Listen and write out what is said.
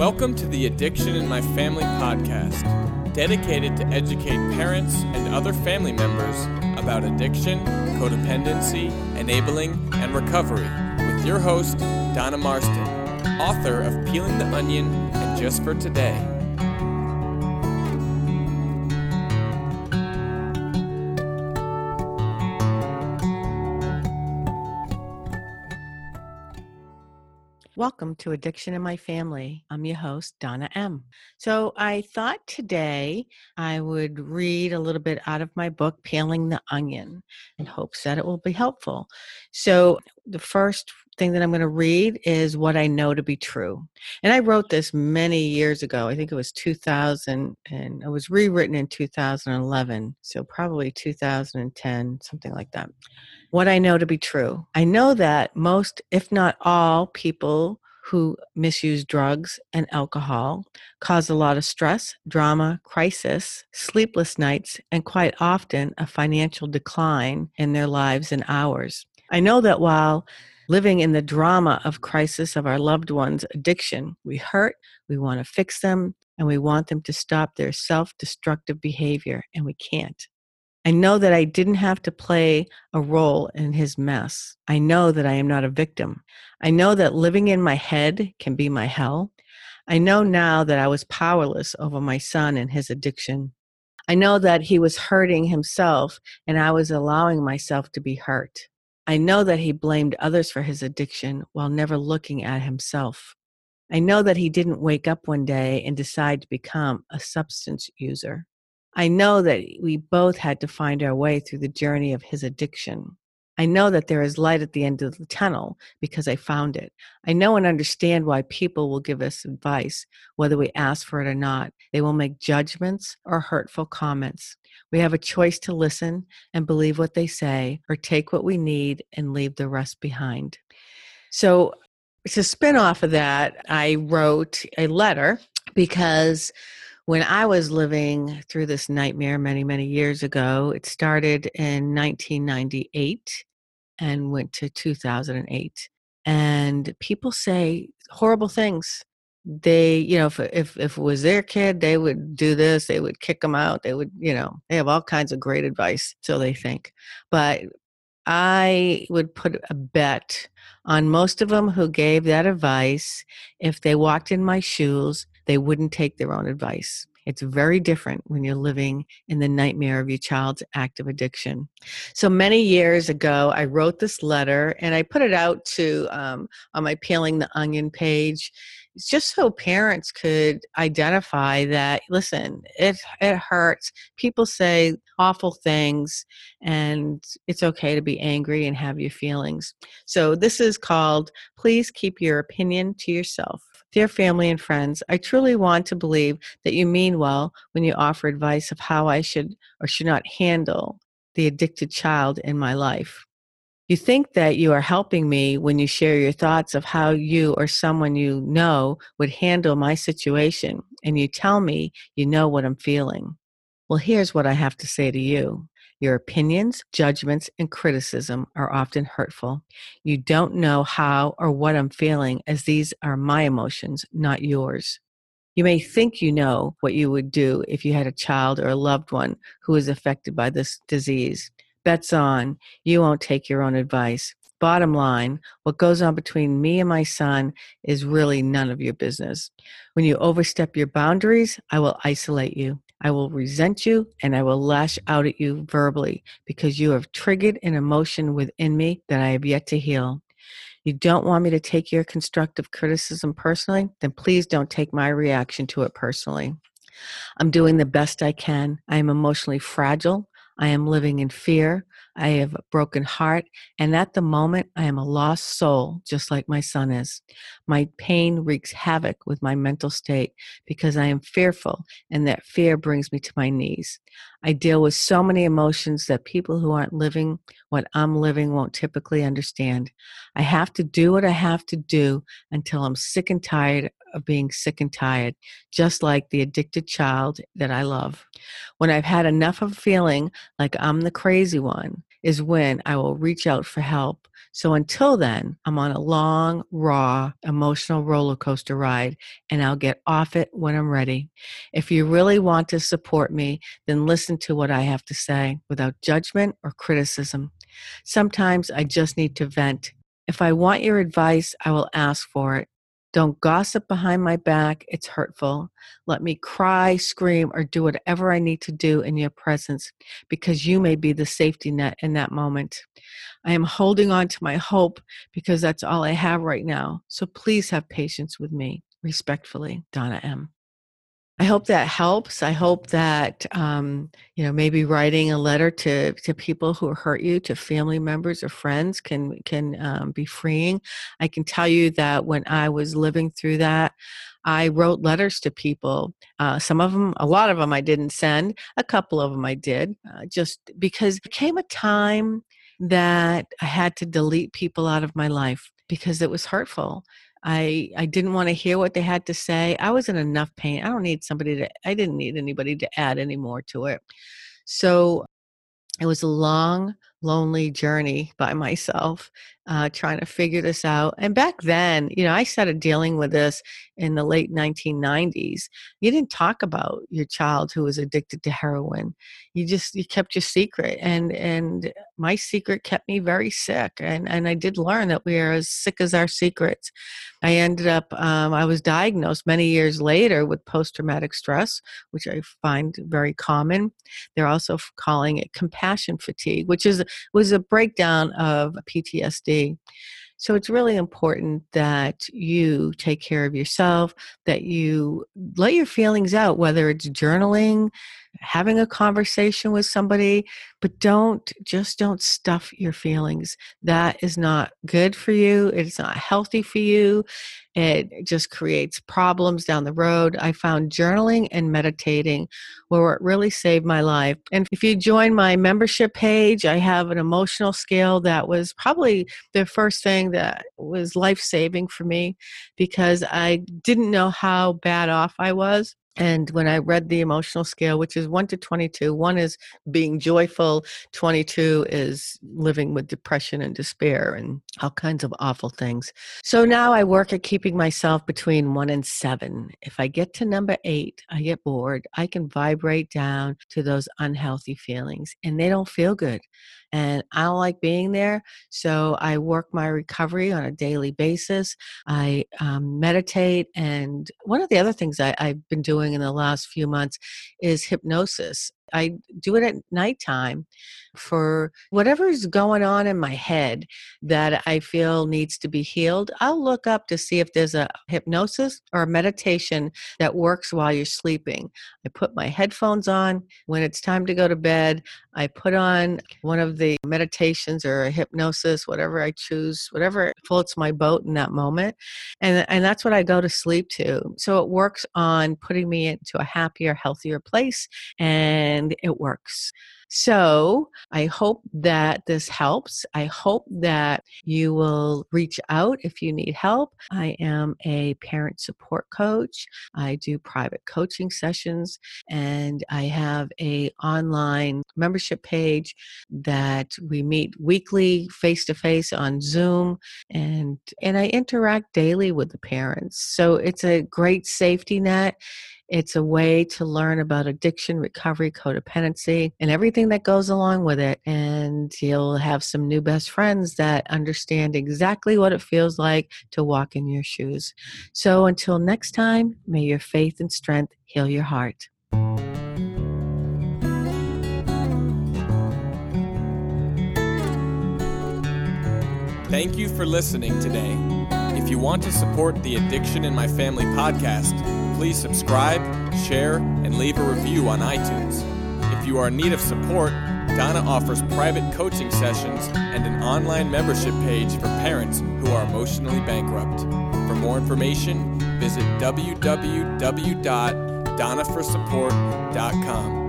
Welcome to the Addiction in My Family podcast, dedicated to educate parents and other family members about addiction, codependency, enabling, and recovery with your host, Donna Marston, author of Peeling the Onion and Just for Today. Welcome to Addiction in My Family. I'm your host, Donna M. So, I thought today I would read a little bit out of my book, Peeling the Onion, in hopes that it will be helpful. So, the first thing that I'm going to read is what I know to be true. And I wrote this many years ago. I think it was 2000, and it was rewritten in 2011. So, probably 2010, something like that what I know to be true. I know that most, if not all, people who misuse drugs and alcohol cause a lot of stress, drama, crisis, sleepless nights, and quite often a financial decline in their lives and ours. I know that while living in the drama of crisis of our loved ones' addiction, we hurt, we want to fix them, and we want them to stop their self destructive behavior, and we can't. I know that I didn't have to play a role in his mess. I know that I am not a victim. I know that living in my head can be my hell. I know now that I was powerless over my son and his addiction. I know that he was hurting himself and I was allowing myself to be hurt. I know that he blamed others for his addiction while never looking at himself. I know that he didn't wake up one day and decide to become a substance user. I know that we both had to find our way through the journey of his addiction. I know that there is light at the end of the tunnel because I found it. I know and understand why people will give us advice, whether we ask for it or not. They will make judgments or hurtful comments. We have a choice to listen and believe what they say, or take what we need and leave the rest behind. So, to spin off of that, I wrote a letter because when I was living through this nightmare many, many years ago, it started in 1998 and went to 2008. And people say horrible things. They, you know, if, if, if it was their kid, they would do this, they would kick them out, they would, you know, they have all kinds of great advice, so they think. But I would put a bet on most of them who gave that advice. If they walked in my shoes, they wouldn't take their own advice. It's very different when you're living in the nightmare of your child's active addiction. So many years ago, I wrote this letter and I put it out to um, on my Peeling the Onion page it's just so parents could identify that listen it it hurts. People say awful things and it's okay to be angry and have your feelings. So this is called please keep your opinion to yourself Dear family and friends, I truly want to believe that you mean well when you offer advice of how I should or should not handle the addicted child in my life. You think that you are helping me when you share your thoughts of how you or someone you know would handle my situation, and you tell me you know what I'm feeling. Well, here's what I have to say to you. Your opinions, judgments, and criticism are often hurtful. You don't know how or what I'm feeling, as these are my emotions, not yours. You may think you know what you would do if you had a child or a loved one who is affected by this disease. Bets on, you won't take your own advice. Bottom line, what goes on between me and my son is really none of your business. When you overstep your boundaries, I will isolate you. I will resent you and I will lash out at you verbally because you have triggered an emotion within me that I have yet to heal. You don't want me to take your constructive criticism personally? Then please don't take my reaction to it personally. I'm doing the best I can. I am emotionally fragile. I am living in fear. I have a broken heart. And at the moment, I am a lost soul, just like my son is. My pain wreaks havoc with my mental state because I am fearful, and that fear brings me to my knees. I deal with so many emotions that people who aren't living what I'm living won't typically understand. I have to do what I have to do until I'm sick and tired of being sick and tired, just like the addicted child that I love. When I've had enough of feeling like I'm the crazy one, is when I will reach out for help. So until then, I'm on a long, raw, emotional roller coaster ride, and I'll get off it when I'm ready. If you really want to support me, then listen to what I have to say without judgment or criticism. Sometimes I just need to vent. If I want your advice, I will ask for it. Don't gossip behind my back. It's hurtful. Let me cry, scream, or do whatever I need to do in your presence because you may be the safety net in that moment. I am holding on to my hope because that's all I have right now. So please have patience with me. Respectfully, Donna M. I hope that helps. I hope that um, you know maybe writing a letter to to people who hurt you, to family members or friends, can can um, be freeing. I can tell you that when I was living through that, I wrote letters to people. Uh, some of them, a lot of them, I didn't send. A couple of them I did, uh, just because it came a time that I had to delete people out of my life because it was hurtful I I didn't want to hear what they had to say. I was in enough pain. I don't need somebody to I didn't need anybody to add any more to it. So it was a long lonely journey by myself uh, trying to figure this out and back then you know i started dealing with this in the late 1990s you didn't talk about your child who was addicted to heroin. You just you kept your secret and and my secret kept me very sick and and i did learn that we are as sick as our secrets. I ended up um, i was diagnosed many years later with post-traumatic stress which i find very common. They're also calling it compassion fatigue which is was a breakdown of PTSD. So it's really important that you take care of yourself, that you let your feelings out, whether it's journaling, having a conversation with somebody, but don't just don't stuff your feelings. That is not good for you. It's not healthy for you. It just creates problems down the road. I found journaling and meditating where it really saved my life. And if you join my membership page, I have an emotional scale that was probably the first thing that was life saving for me because I didn't know how bad off I was and when I read the emotional scale, which is 1 to 22, 1 is being joyful, 22 is living with depression and despair and all kinds of awful things. So now I work at keeping myself between 1 and 7. If I get to number 8, I get bored. I can vibrate down to those unhealthy feelings and they don't feel good and I don't like being there. So I work my recovery on a daily basis. I um, meditate. And one of the other things I, I've been doing in the last few months is hypnosis. I do it at nighttime for whatever's going on in my head that I feel needs to be healed. I'll look up to see if there's a hypnosis or a meditation that works while you're sleeping. I put my headphones on. When it's time to go to bed, I put on one of the meditations or a hypnosis, whatever I choose, whatever floats my boat in that moment. And, and that's what I go to sleep to. So it works on putting me into a happier, healthier place. And and it works. So I hope that this helps. I hope that you will reach out if you need help. I am a parent support coach. I do private coaching sessions and I have a online membership page that we meet weekly face to face on Zoom and and I interact daily with the parents. So it's a great safety net it's a way to learn about addiction, recovery, codependency, and everything that goes along with it. And you'll have some new best friends that understand exactly what it feels like to walk in your shoes. So until next time, may your faith and strength heal your heart. Thank you for listening today. If you want to support the Addiction in My Family podcast, please subscribe, share, and leave a review on iTunes. If you are in need of support, Donna offers private coaching sessions and an online membership page for parents who are emotionally bankrupt. For more information, visit www.donnaforsupport.com.